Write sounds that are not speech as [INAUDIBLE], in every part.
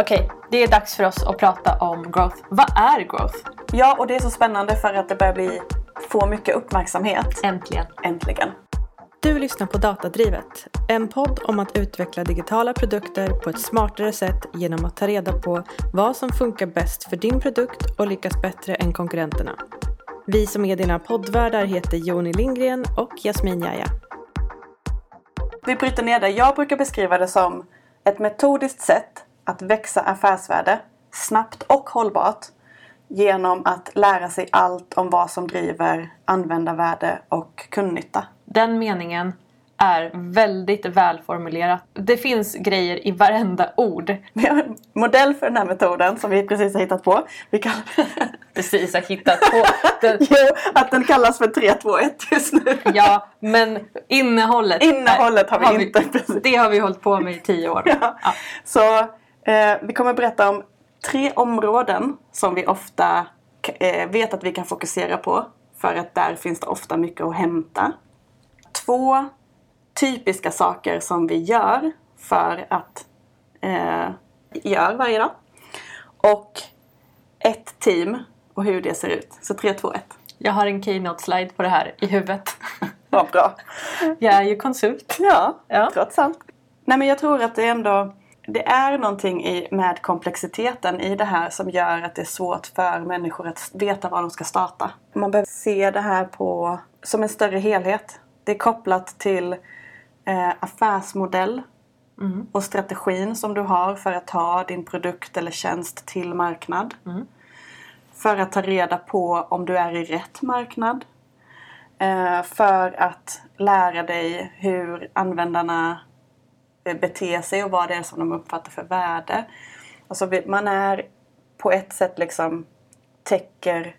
Okej, det är dags för oss att prata om growth. Vad är growth? Ja, och det är så spännande för att det börjar bli, få mycket uppmärksamhet. Äntligen. Äntligen. Du lyssnar på Datadrivet, en podd om att utveckla digitala produkter på ett smartare sätt genom att ta reda på vad som funkar bäst för din produkt och lyckas bättre än konkurrenterna. Vi som är dina poddvärdar heter Joni Lindgren och Jasmin Jaja. Vi bryter ner det. Jag brukar beskriva det som ett metodiskt sätt att växa affärsvärde snabbt och hållbart genom att lära sig allt om vad som driver användarvärde och kundnytta. Den meningen är väldigt välformulerat. Det finns grejer i varenda ord. Vi har en modell för den här metoden som vi precis har hittat på. Vi kan... [LAUGHS] Precis har hittat på. Den, [LAUGHS] jo, att den kallas för 321 just nu. ja, men innehållet. Innehållet har vi inte. precis. Det har vi hållit på med i tio år. Ja. Ja. Så eh, vi kommer berätta om tre områden som vi ofta eh, vet att vi kan fokusera på. För att där finns det ofta mycket att hämta. Två typiska saker som vi gör för att eh, gör varje dag. Och ett team och hur det ser ut. Så 3, 2, 1. Jag har en keynote slide på det här i huvudet. [LAUGHS] Vad bra. Jag är ju konsult. Ja, Ja. trots allt. Nej men jag tror att det ändå det är någonting i, med komplexiteten i det här som gör att det är svårt för människor att veta var de ska starta. Man behöver se det här på, som en större helhet. Det är kopplat till eh, affärsmodell Mm. och strategin som du har för att ta din produkt eller tjänst till marknad. Mm. För att ta reda på om du är i rätt marknad. Eh, för att lära dig hur användarna eh, beter sig och vad det är som de uppfattar för värde. Alltså man är på ett sätt liksom täcker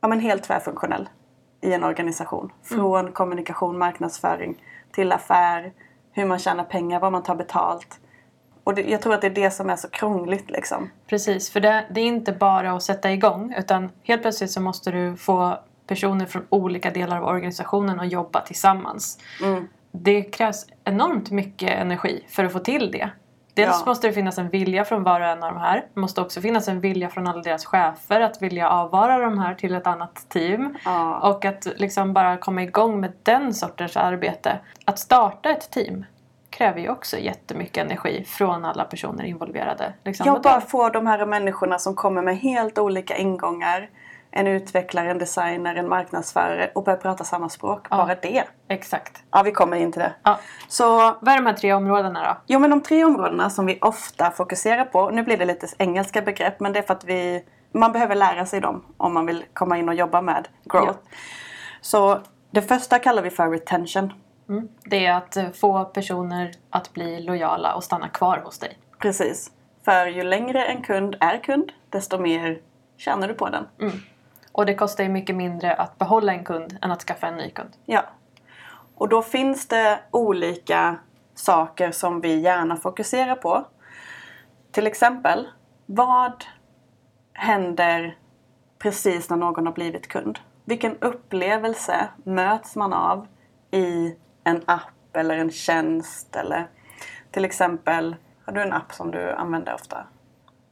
ja, men helt tvärfunktionell i en organisation. Från kommunikation, marknadsföring till affär, hur man tjänar pengar, vad man tar betalt. Och det, jag tror att det är det som är så krångligt liksom. Precis, för det, det är inte bara att sätta igång utan helt plötsligt så måste du få personer från olika delar av organisationen att jobba tillsammans. Mm. Det krävs enormt mycket energi för att få till det. Dels Ja. måste det finnas en vilja från var och en av de här. Det måste också finnas en vilja från alla deras chefer att vilja avvara de här till ett annat team. Ja. Och att liksom bara komma igång med den sortens arbete. Att starta ett team kräver ju också jättemycket energi från alla personer involverade. Liksom. Jag bara får de här människorna som kommer med helt olika ingångar. En utvecklare, en designer, en marknadsförare och börjar prata samma språk. Ja. Bara det. Exakt. Ja, vi kommer in till det. Ja. Så, Vad är de här tre områdena då? jo men de tre områdena som vi ofta fokuserar på. Nu blir det lite engelska begrepp men det är för att vi man behöver lära sig dem om man vill komma in och jobba med growth. Så det första kallar vi för retention. Mm. Det är att eh, få personer att bli lojala och stanna kvar hos dig. Precis. För ju längre en kund är kund desto mer tjänar du på den. Och det kostar ju mycket mindre att behålla en kund än att skaffa en ny kund. Ja. Och då finns det olika saker som vi gärna fokuserar på. Till exempel, vad händer precis när någon har blivit kund? Vilken upplevelse möts man av i en app eller en tjänst? Eller till exempel, har du en app som du använder ofta?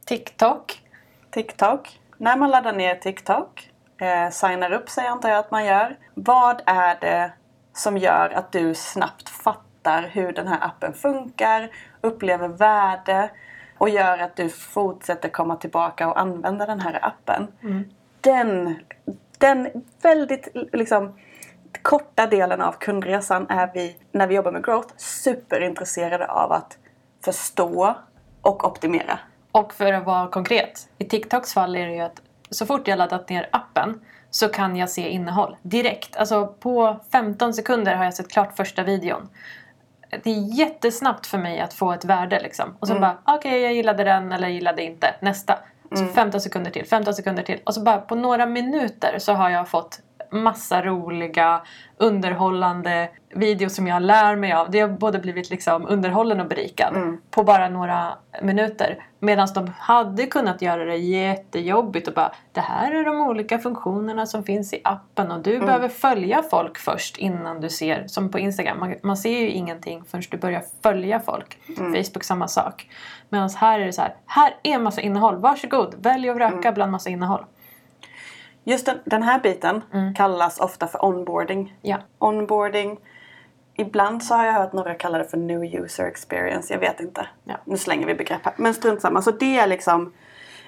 TikTok. TikTok. När man laddar ner TikTok, eh, signar upp sig antar jag att man gör. Vad är det som gör att du snabbt fattar hur den här appen funkar, upplever värde och gör att du fortsätter komma tillbaka och använda den här appen? Den, den väldigt liksom, korta delen av kundresan är vi, när vi jobbar med growth, superintresserade av att förstå och optimera. Och för att vara konkret. I TikToks fall är det ju att så fort jag laddat ner appen så kan jag se innehåll direkt. Alltså på 15 sekunder har jag sett klart första videon. Det är jättesnabbt för mig att få ett värde liksom. Och så bara, okej jag gillade den eller gillade inte. Nästa. Så 15 sekunder till, 15 sekunder till. Och så bara på några minuter så har jag fått massa roliga, underhållande videos som jag lär mig av. Det har både blivit liksom underhållen och berikad Mm. på bara några minuter. Medan de hade kunnat göra det jättejobbigt och bara det här är de olika funktionerna som finns i appen och du Mm. behöver följa folk först innan du ser, som på Instagram, man, man ser ju ingenting förrän du börjar följa folk. Mm. Facebook samma sak. Medan här är det så här, här är massa innehåll, varsågod, välj och vraka Mm. bland massa innehåll. Just den, den här biten Mm. kallas ofta för onboarding. Ja. Onboarding. Ibland så har jag hört några kalla det för new user experience. Jag vet inte. Ja. Nu slänger vi begrepp här. Men strunt samma. Så det är liksom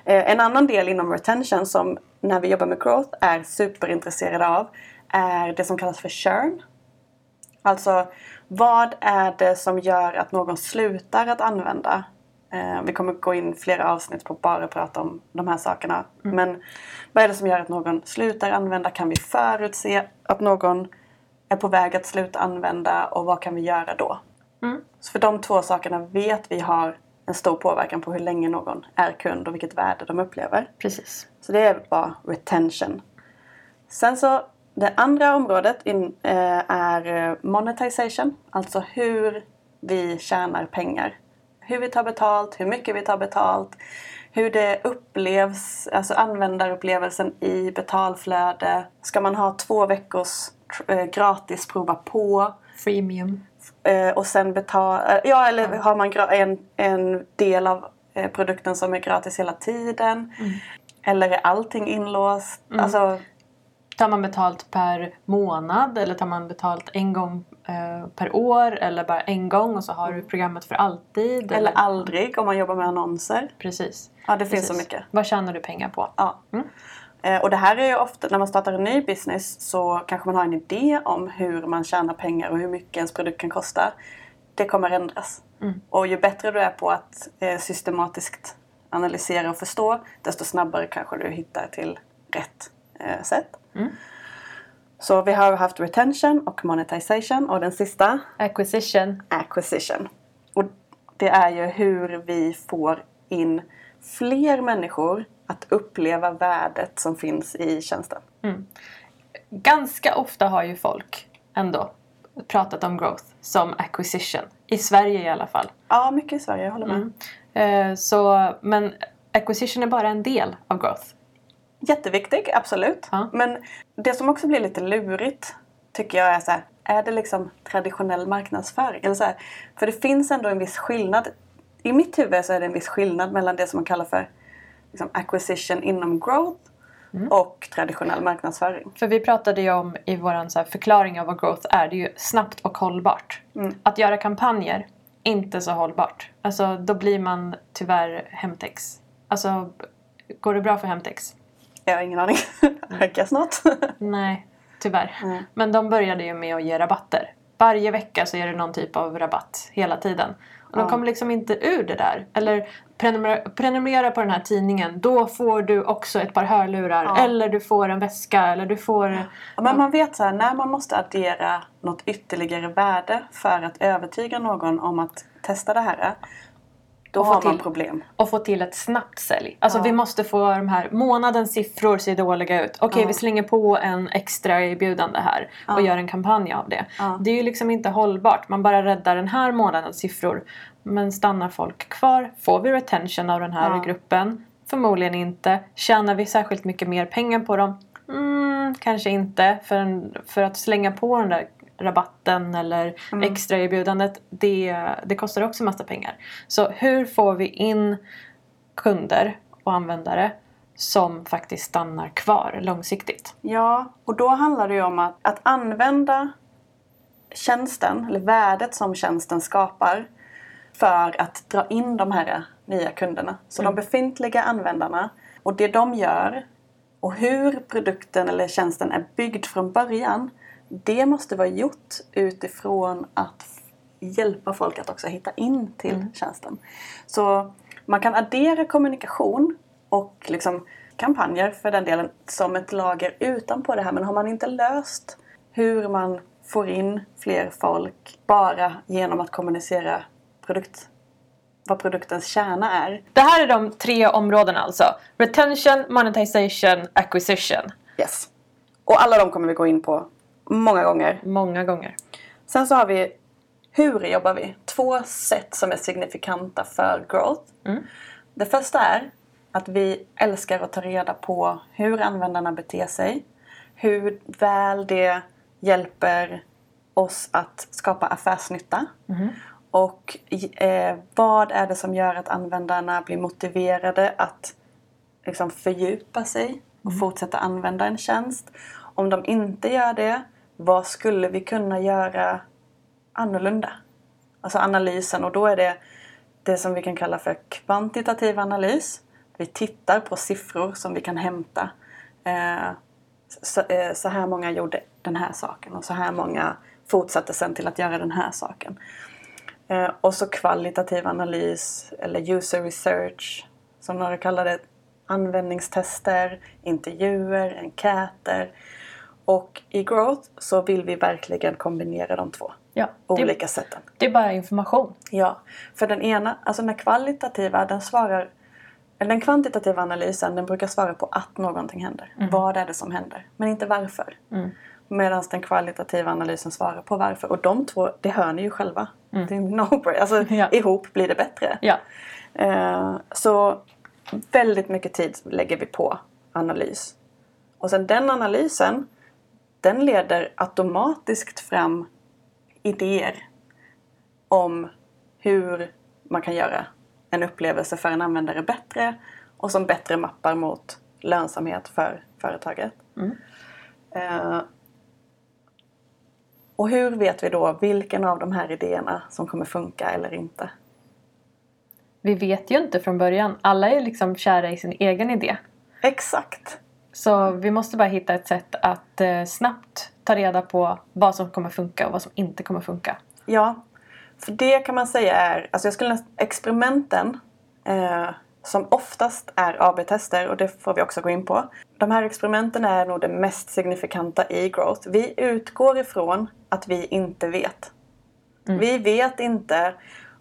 eh, en annan del inom retention som när vi jobbar med growth är superintresserade av. Är det som kallas för churn. Alltså vad är det som gör att någon slutar att använda? Eh, vi kommer gå in flera avsnitt på att bara prata om de här sakerna. Men vad är det som gör att någon slutar använda? Kan vi förutse att någon är på väg att sluta använda och vad kan vi göra då? Mm. Så för de två sakerna vet vi har en stor påverkan på hur länge någon är kund och vilket värde de upplever. Precis. Så det är bara retention. Sen så det andra området in, eh, är monetization. Alltså hur vi tjänar pengar. Hur vi tar betalt, hur mycket vi tar betalt. Hur det upplevs, alltså användarupplevelsen i betalflöde. Ska man ha två veckors eh, gratis prova på Freemium. eh, och sen betala. Ja, eller har man en, en del av eh, produkten som är gratis hela tiden? Eller är allting inlåst? Alltså, Tar man betalt per månad eller tar man betalt en gång eh, per år eller bara en gång och så har du programmet för alltid? eller aldrig om man jobbar med annonser. Precis. Ja, det finns så Precis. mycket. Vad tjänar du pengar på? Ja. Eh, Och det här är ju ofta, när man startar en ny business så kanske man har en idé om hur man tjänar pengar och hur mycket ens produkt kan kosta. Det kommer ändras. Och ju bättre du är på att eh, systematiskt analysera och förstå desto snabbare kanske du hittar till rätt eh, sätt. Så vi har haft retention och monetization och den sista Acquisition. acquisition. Och det är ju hur vi får in fler människor att uppleva värdet som finns i tjänsten. Ganska ofta har ju folk ändå pratat om growth som acquisition. I Sverige i alla fall. Ja, mycket i Sverige, jag håller med. Eh, så, men acquisition är bara en del av growth. Jätteviktig, absolut. Ja. Men det som också blir lite lurigt tycker jag är så här, är det liksom traditionell marknadsföring? Eller så här, för det finns ändå en viss skillnad. I mitt huvud så är det en viss skillnad mellan det som man kallar för liksom, acquisition inom growth och traditionell marknadsföring. För vi pratade ju om i vår förklaring av vad growth är. Det är ju snabbt och hållbart. Mm. Att göra kampanjer, inte så hållbart. Alltså då blir man tyvärr Hemtex. Alltså, går det bra för Hemtex? Jag har ingen aning. [LAUGHS] Höga snart. [LAUGHS] Nej, tyvärr. Mm. Men de började ju med att ge rabatter. Varje vecka så är det någon typ av rabatt hela tiden. Och de kommer liksom inte ur det där. Eller prenumerera, prenumerera på den här tidningen. Då får du också ett par hörlurar. Ja. Eller du får en väska. Eller du får... Ja, Men man vet så här, när man måste addera något ytterligare värde för att övertyga någon om att testa det här. Då Och har man till- problem. och få till ett snabbt sälj. Alltså Ja. vi måste få de här månadens siffror ser dåliga ut. Okej Ja. vi slänger på en extra erbjudande här och Ja. gör en kampanj av det. Det är ju liksom inte hållbart. Man bara räddar den här månadens siffror. Men stannar folk kvar? Får vi retention av den här gruppen? Förmodligen inte. Tjänar vi särskilt mycket mer pengar på dem? Mm, kanske inte. För, en, för att slänga på den där rabatten eller Mm. extra erbjudandet det, det kostar också massa pengar. Så hur får vi in kunder och användare som faktiskt stannar kvar långsiktigt? Ja, och då handlar det ju om att, att använda tjänsten, eller värdet som tjänsten skapar för att dra in de här nya kunderna. Så de befintliga användarna och det de gör och hur produkten eller tjänsten är byggd från början. Det måste vara gjort utifrån att hjälpa folk att också hitta in till tjänsten. Så man kan addera kommunikation och liksom kampanjer för den delen som ett lager utanpå det här. Men har man inte löst hur man får in fler folk bara genom att kommunicera produkt, vad produktens kärna är. Det här är de tre områdena alltså. Retention, monetization, acquisition. Yes. Och alla de kommer vi gå in på många gånger. Många gånger. Sen så har vi hur jobbar vi? Två sätt som är signifikanta för growth. Mm. Det första är att vi älskar att ta reda på hur användarna beter sig. Hur väl det hjälper oss att skapa affärsnytta. Och eh, vad är det som gör att användarna blir motiverade att liksom fördjupa sig och fortsätta använda en tjänst. Om de inte gör det, vad skulle vi kunna göra annorlunda? Alltså analysen och då är det det som vi kan kalla för kvantitativ analys. Vi tittar på siffror som vi kan hämta. Eh, eh, så, här många gjorde den här saken och så här många fortsatte sen till att göra den här saken. Eh, och så kvalitativ analys eller user research som några kallar det. Användningstester, intervjuer, enkäter. Och i growth så vill vi verkligen kombinera de två Ja, olika det, sätten. det är bara information. Ja, för den ena, alltså den kvalitativa, den svarar eller den kvantitativa analysen den brukar svara på att någonting händer. Vad är det som händer? Men inte varför. Medan den kvalitativa analysen svarar på varför. Och de två, det hör ni ju själva. Det är no Alltså [LAUGHS] Ja. ihop blir det bättre. Ja, Eh, så väldigt mycket tid lägger vi på analys. Och sen den analysen, den leder automatiskt fram idéer om hur man kan göra en upplevelse för en användare bättre och som bättre mappar mot lönsamhet för företaget. Eh, och hur vet vi då vilken av de här idéerna som kommer funka eller inte? vi vet ju inte från början. Alla är liksom kära i sin egen idé. Exakt. Så vi måste bara hitta ett sätt att eh, snabbt ta reda på vad som kommer funka och vad som inte kommer funka. Ja, för det kan man säga är, alltså jag skulle nästan, experimenten eh, som oftast är AB-tester och det får vi också gå in på. De här experimenten är nog det mest signifikanta i growth. Vi utgår ifrån att vi inte vet. Vi vet inte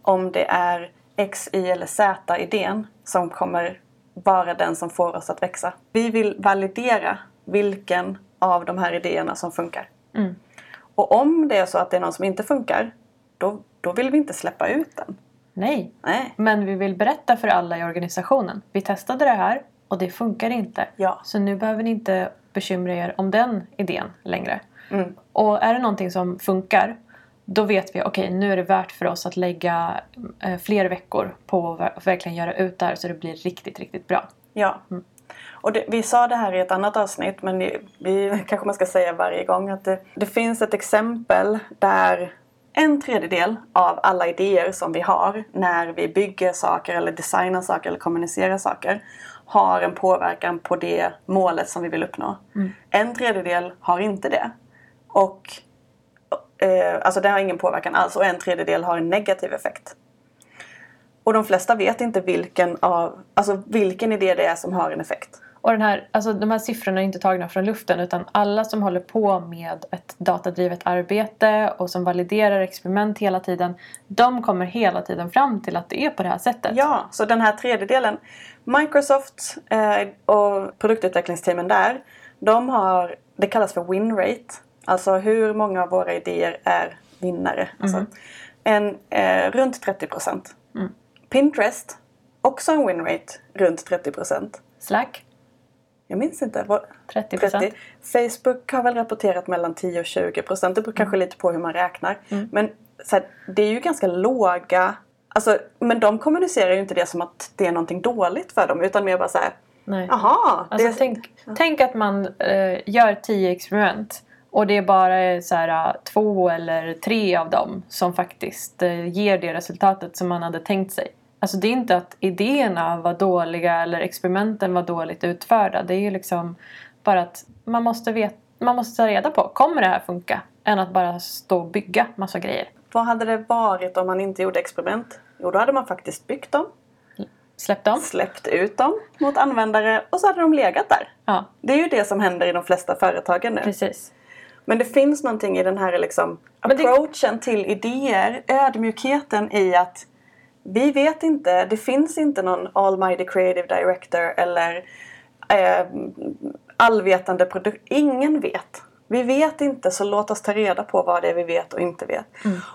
om det är X, Y eller Z-idén som kommer vara den som får oss att växa. Vi vill validera vilken av de här idéerna som funkar. Och om det är så att det är någon som inte funkar, då, då vill vi inte släppa ut den. Nej, Nej. men vi vill berätta för alla i organisationen. Vi testade det här och det funkar inte. Ja. Så nu behöver ni inte bekymra er om den idén längre. Mm. Och är det någonting som funkar då vet vi okej nu är det värt för oss att lägga eh, fler veckor på att ver- verkligen göra ut det här så det blir riktigt, riktigt bra. Ja. Och det, vi sa det här i ett annat avsnitt men det, vi [LAUGHS] kanske man ska säga varje gång att det, det finns ett exempel där en tredjedel av alla idéer som vi har när vi bygger saker eller designar saker eller kommunicerar saker har en påverkan på det målet som vi vill uppnå. En tredjedel har inte det. Och eh, alltså det har ingen påverkan alls och en tredjedel har en negativ effekt. Och de flesta vet inte vilken, av, alltså vilken idé det är som har en effekt. Och den här, alltså de här siffrorna är inte tagna från luften utan alla som håller på med ett datadrivet arbete och som validerar experiment hela tiden de kommer hela tiden fram till att det är på det här sättet. Ja, så den här tredjedelen. Microsoft eh, och produktutvecklingsteamen där, de har, det kallas för win rate. Alltså hur många av våra idéer är vinnare. Alltså, en, eh, runt 30 procent. Pinterest, också en win rate runt 30 procent. Slack Jag minns inte. Vad, 30 30. Facebook har väl rapporterat mellan 10 och 20 procent. Det beror kanske lite på hur man räknar. Men så här, det är ju ganska låga... Alltså, men de kommunicerar ju inte det som att det är någonting dåligt för dem. Utan mer bara så här... Nej. Jaha! Alltså, det, tänk, tänk att man eh, gör tio experiment och det är bara så här, två eller tre av dem som faktiskt eh, ger det resultatet som man hade tänkt sig. Alltså det är inte att idéerna var dåliga eller experimenten var dåligt utförda. Det är ju liksom bara att man måste, vet, man måste ta reda på, kommer det här funka? Än att bara stå och bygga massa grejer. Vad hade det varit om man inte gjorde experiment? Jo, då hade man faktiskt byggt dem, Släpp dem. släppt ut dem mot användare och så hade de legat där. Ja, Det är ju det som händer i de flesta företagen nu. precis. Men det finns någonting i den här liksom Men det- approachen till idéer, ödmjukheten i att vi vet inte, det finns inte någon almighty creative director eller eh, allvetande produkt. Ingen vet. Vi vet inte så låt oss ta reda på vad det är vi vet och inte vet.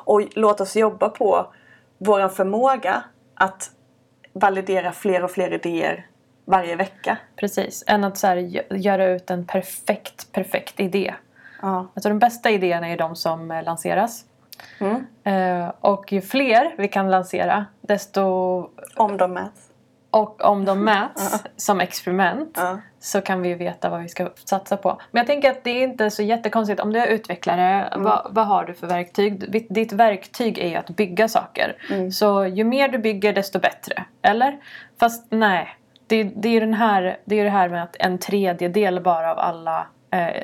Och låt oss jobba på vår förmåga att validera fler och fler idéer varje vecka. Precis. Än att så här, gö- göra ut en perfekt, perfekt idé. Ja. Alltså de bästa idéerna är de som eh, lanseras. Mm. Eh, och ju fler vi kan lansera desto Om de mäts. och om de [LAUGHS] mäts som experiment Ja. så kan vi veta vad vi ska satsa på. Men jag tänker att det är inte så jättekonstigt. Om du är utvecklare, vad, vad har du för verktyg? Ditt- verktyg är ju att bygga saker. Så ju mer du bygger desto bättre. Eller? Fast nej. Det, det är ju den här, det, är det här med att en tredjedel bara av alla eh,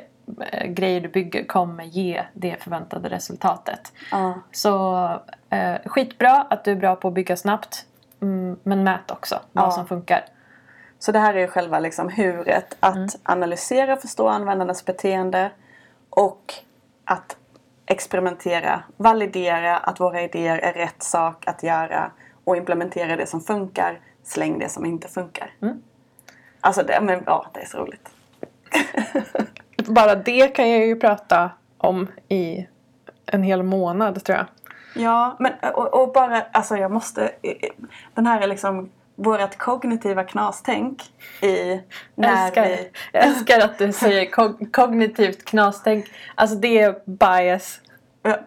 grejer du bygger kommer ge det förväntade resultatet. Ja. Så eh, skitbra att du är bra på att bygga snabbt. Mm, men mät också vad Ja. som funkar. Så det här är ju själva liksom huret. Att analysera och förstå användarnas beteende. Och att experimentera, validera att våra idéer är rätt sak att göra. Och implementera det som funkar. Släng det som inte funkar. Mm. Alltså det, men, ja, det är så roligt. [LAUGHS] [LAUGHS] Bara det kan jag ju prata om i en hel månad tror jag. Ja, men och, och bara, alltså jag måste, den här är liksom vårt kognitiva knastänk i när älskar, vi... jag älskar att du säger kog- kognitivt knastänk. Alltså det är bias.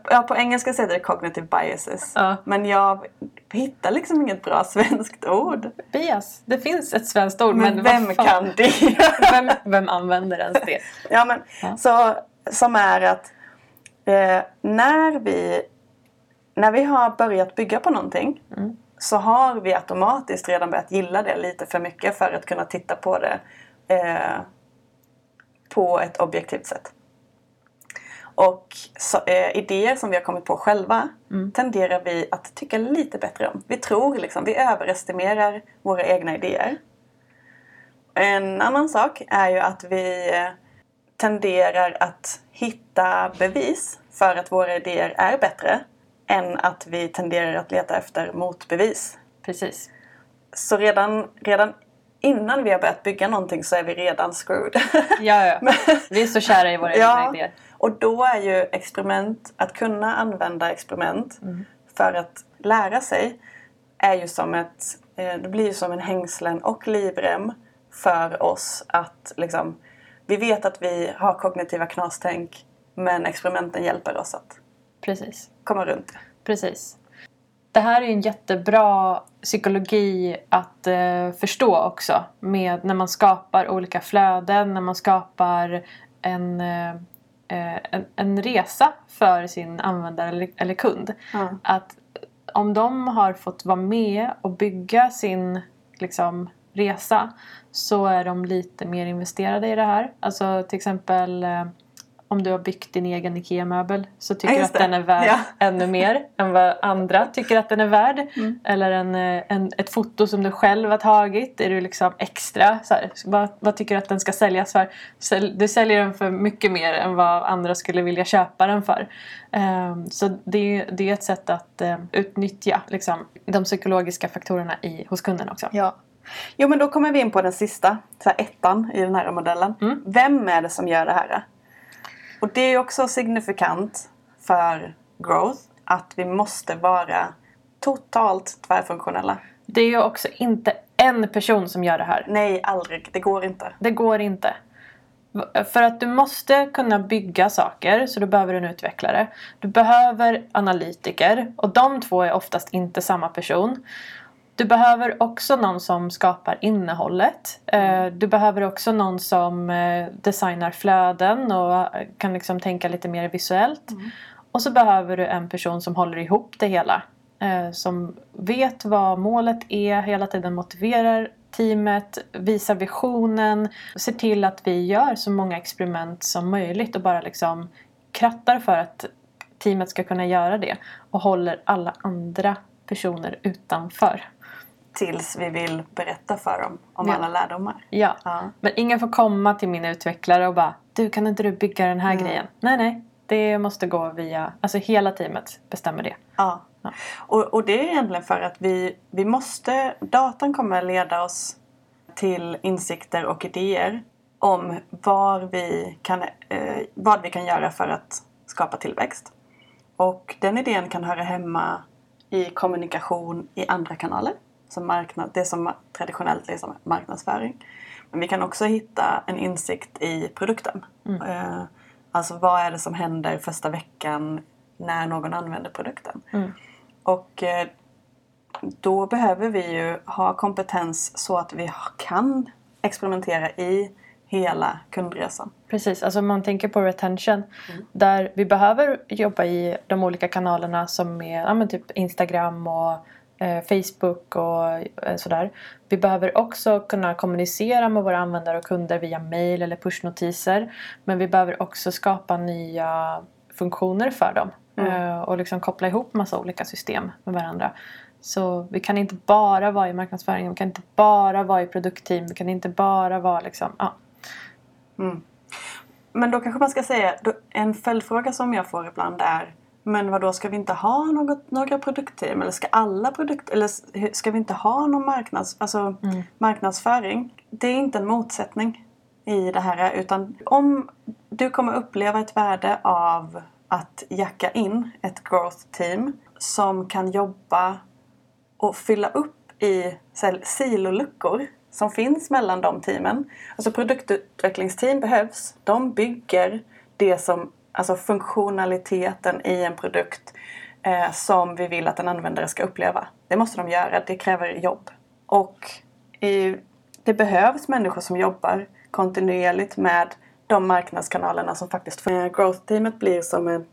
Ja, på engelska säger det cognitive biases. Ja. Men jag hittar liksom inget bra [LAUGHS] svenskt ord. Bias. Det finns ett svenskt ord Men, men, vem kan det? [LAUGHS] Vem, vem använder ens det? ja, men, Ja. Så, som är att eh, när, vi, när vi har börjat bygga på någonting Mm. så har vi automatiskt redan börjat gilla det lite för mycket för att kunna titta på det eh, på ett objektivt sätt. Och så, eh, idéer som vi har kommit på själva tenderar vi att tycka lite bättre om. Vi tror liksom, vi överestimerar våra egna idéer. En annan sak är ju att vi eh, tenderar att hitta bevis för att våra idéer är bättre än att vi tenderar att leta efter motbevis. Precis. Så redan, redan innan vi har börjat bygga någonting så är vi redan screwed. Ja, ja. [LAUGHS] Vi är så kära i våra egna idéer. Och då är ju experiment, att kunna använda experiment för att lära sig är ju som ett, eh, det blir ju som en hängslen och livrem för oss att liksom, vi vet att vi har kognitiva knastänk men experimenten hjälper oss att Precis. komma runt det. Precis. Det här är en jättebra psykologi att eh, förstå också. Med när man skapar olika flöden, när man skapar en, eh, en, en resa för sin användare eller, eller kund. Ja. Att om de har fått vara med och bygga sin liksom, resa så är de lite mer investerade i det här. Alltså till exempel eh, om du har byggt din egen IKEA-möbel så tycker Ja, du att den är värd Ja. ännu mer än vad andra tycker att den är värd. Mm. Eller en, en, ett foto som du själv har tagit. Är du liksom extra? Så här, vad, vad tycker du att den ska säljas för? Du säljer den för mycket mer än vad andra skulle vilja köpa den för. Ehm, så det, är- det är ett sätt att eh, utnyttja liksom, de psykologiska faktorerna i, hos kunden också. Ja. Jo men då kommer vi in på den sista, så här ettan i den här modellen. Mm. Vem är det som gör det här? Och det är också signifikant för growth att vi måste vara totalt tvärfunktionella. Det är ju också inte en person som gör det här. Nej, aldrig. Det går inte. Det går inte. För att du måste kunna bygga saker så du behöver en utvecklare. Du behöver analytiker och de två är oftast inte samma person. Du behöver också någon som skapar innehållet. Eh, Du behöver också någon som eh, designar flöden och eh, kan liksom tänka lite mer visuellt. Och så behöver du en person som håller ihop det hela. Som vet vad målet är, hela tiden motiverar teamet, visar visionen, ser till att vi gör så många experiment som möjligt och bara liksom krattar för att teamet ska kunna göra det och håller alla andra personer utanför. Tills vi vill berätta för dem om Ja. alla lärdomar. Ja. Ja. Men ingen får komma till min utvecklare och bara Du kan inte du bygga den här Mm. grejen? Nej nej. Det måste gå via, alltså hela teamet bestämmer det. Ja. Ja. Och, och det är egentligen för att vi, vi måste, datan kommer leda oss till insikter och idéer om var vi kan, eh, vad vi kan göra för att skapa tillväxt. Och den idén kan höra hemma i kommunikation i andra kanaler. Som marknad, det som traditionellt är som marknadsföring. Men vi kan också hitta en insikt i produkten. Eh, alltså vad är det som händer första veckan när någon använder produkten. Och eh, då behöver vi ju ha kompetens så att vi kan experimentera i hela kundresan. Precis, alltså om man tänker på retention. Där vi behöver jobba i de olika kanalerna som är ja, typ Instagram och Facebook och eh, sådär. Vi behöver också kunna kommunicera med våra användare och kunder via mail eller pushnotiser. Men vi behöver också skapa nya funktioner för dem. Eh, och liksom koppla ihop massa olika system med varandra. Så vi kan inte bara vara i marknadsföring, vi kan inte bara vara i produktteam, vi kan inte bara vara liksom, ja. Men då kanske man ska säga, en följdfråga som jag får ibland är men vad då ska vi inte ha något, några produktteam? Eller ska alla produkt, eller ska vi inte ha någon marknads, alltså marknadsföring? Det är inte en motsättning i det här. Utan om du kommer uppleva ett värde av att jacka in ett growth team som kan jobba och fylla upp i siloluckor som finns mellan de teamen. Alltså produktutvecklingsteam behövs. De bygger det som, alltså funktionaliteten i en produkt eh, som vi vill att en användare ska uppleva. Det måste de göra, det kräver jobb. Och i, det behövs människor som jobbar kontinuerligt med de marknadskanalerna som faktiskt eh, Growth-teamet blir som, en,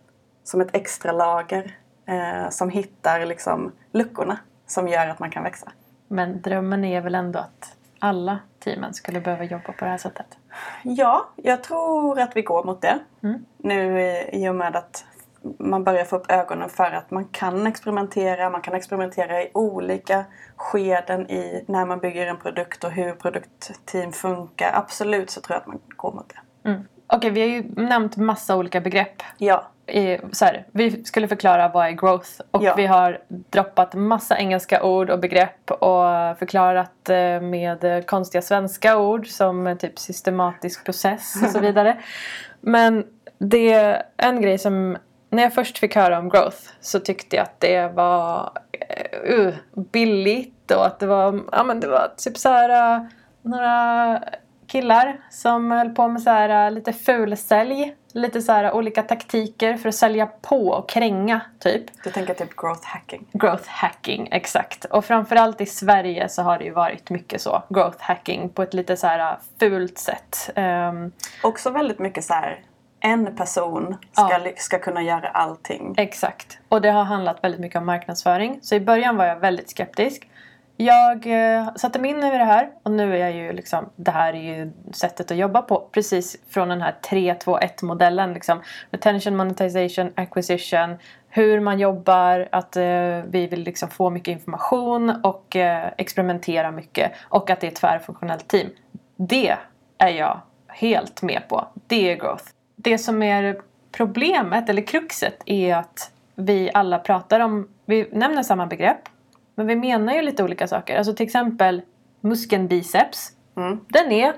som ett extra lager eh, som hittar liksom luckorna som gör att man kan växa. Men drömmen är väl ändå att alla teamen skulle behöva jobba på det här sättet. Ja, jag tror att vi går mot det. Nu i- och med att man börjar få upp ögonen för att man kan experimentera. Man kan experimentera i olika skeden i när man bygger en produkt och hur produktteam funkar. Absolut så tror jag att man går mot det. Mm. Okej, vi har ju nämnt massa olika begrepp. Ja, så här, vi skulle förklara vad är growth och Ja. vi har droppat massa engelska ord och begrepp och förklarat eh, med eh, konstiga svenska ord som eh, typ systematisk process och så [LAUGHS] vidare. Men det är en grej som när jag först fick höra om growth så tyckte jag att det var eh, uh, billigt och att det var, ja, men det var typ så här uh, några killar som höll på med så här uh, lite fulsälj. Lite så här olika taktiker för att sälja på och kränga typ. du tänker typ growth hacking. Growth hacking, exakt. Och framförallt i Sverige så har det ju varit mycket så. Growth hacking på ett lite så här uh, fult sätt. Ehm, Också väldigt mycket så här. En person ska, Ja. ska kunna göra allting. Exakt. Och det har handlat väldigt mycket om marknadsföring. Så i början var jag väldigt skeptisk. Jag eh, satte mig in i det här och nu är jag ju liksom, det här är ju sättet att jobba på. Precis från den här 3-2-1 modellen liksom. Retention, monetization, acquisition. Hur man jobbar, att eh, vi vill liksom få mycket information och eh, experimentera mycket. Och att det är ett tvärfunktionellt team. Det är jag helt med på. Det är growth. Det som är problemet, eller kruxet, är att vi alla pratar om, vi nämner samma begrepp, men vi menar ju lite olika saker. Alltså till exempel muskeln biceps, Mm. den är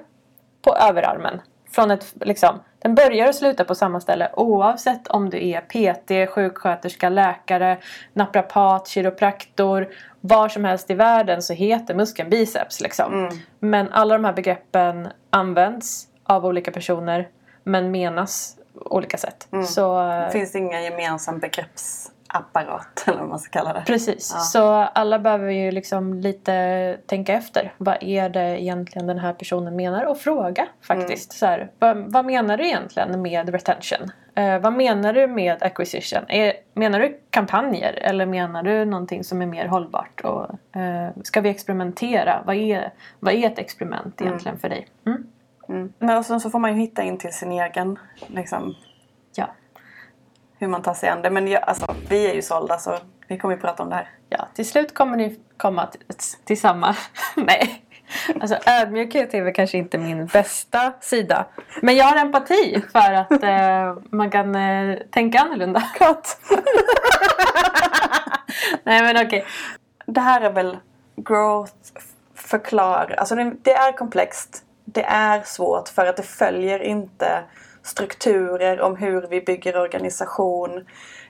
på överarmen. Från ett, liksom, den börjar och slutar på samma ställe oavsett om du är PT, sjuksköterska, läkare, naprapat, kiropraktor. Var som helst i världen så heter muskeln biceps. Liksom. Men alla de här begreppen används av olika personer men menas olika sätt. Så, eh, Det finns ingen gemensam begreppsapparat eller vad man ska kalla det. Precis, Ja. så alla behöver ju liksom lite tänka efter. Vad är det egentligen den här personen menar? Och fråga faktiskt. Så här, vad, vad menar du egentligen med retention? Eh, vad menar du med acquisition? Är, menar du kampanjer eller menar du någonting som är mer hållbart? Och, eh, ska vi experimentera? Vad är, vad är ett experiment egentligen för dig? Mm? Mm. Men och sen så får man ju hitta in till sin egen, liksom, Ja. Hur man tar sig an det. Men jag, alltså, vi är ju sålda så vi kommer ju prata om det här. ja, till slut kommer ni komma till, samma... [LAUGHS] Nej. Alltså ödmjukhet är väl kanske inte min bästa sida. Men jag har empati för att eh, man kan eh, tänka annorlunda. [LAUGHS] Gott. [LAUGHS] Nej men okej. Det här är väl growth förklar, alltså det, det är komplext. det är svårt för att det följer inte strukturer om hur vi bygger organisation,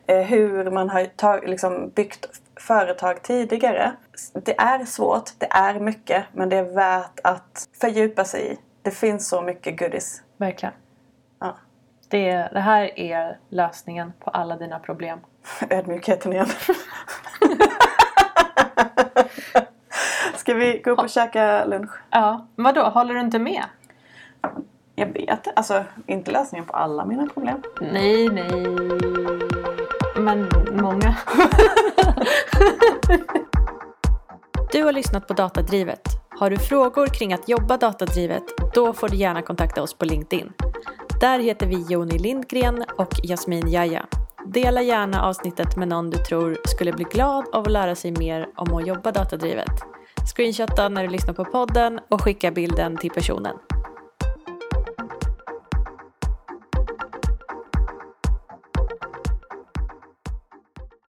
eh, hur man har tag, liksom byggt företag tidigare. Det är svårt, det är mycket, men det är värt att fördjupa sig i. Det finns så mycket goodies. Verkligen. Ja. Det, det här är lösningen på alla dina problem. [LAUGHS] Ödmjukheten igen. [LAUGHS] Ska vi gå upp och käka lunch? Ja, vadå? Håller du inte med? Jag vet Alltså, inte lösningen på alla mina problem. Nej, nej. Men många. [LAUGHS] Du har lyssnat på Datadrivet. Har du frågor kring att jobba datadrivet, då får du gärna kontakta oss på LinkedIn. Där heter vi Joni Lindgren och Jasmin Jaja. Dela gärna avsnittet med någon du tror skulle bli glad av att lära sig mer om att jobba datadrivet. Screenshotta när du lyssnar på podden och skicka bilden till personen.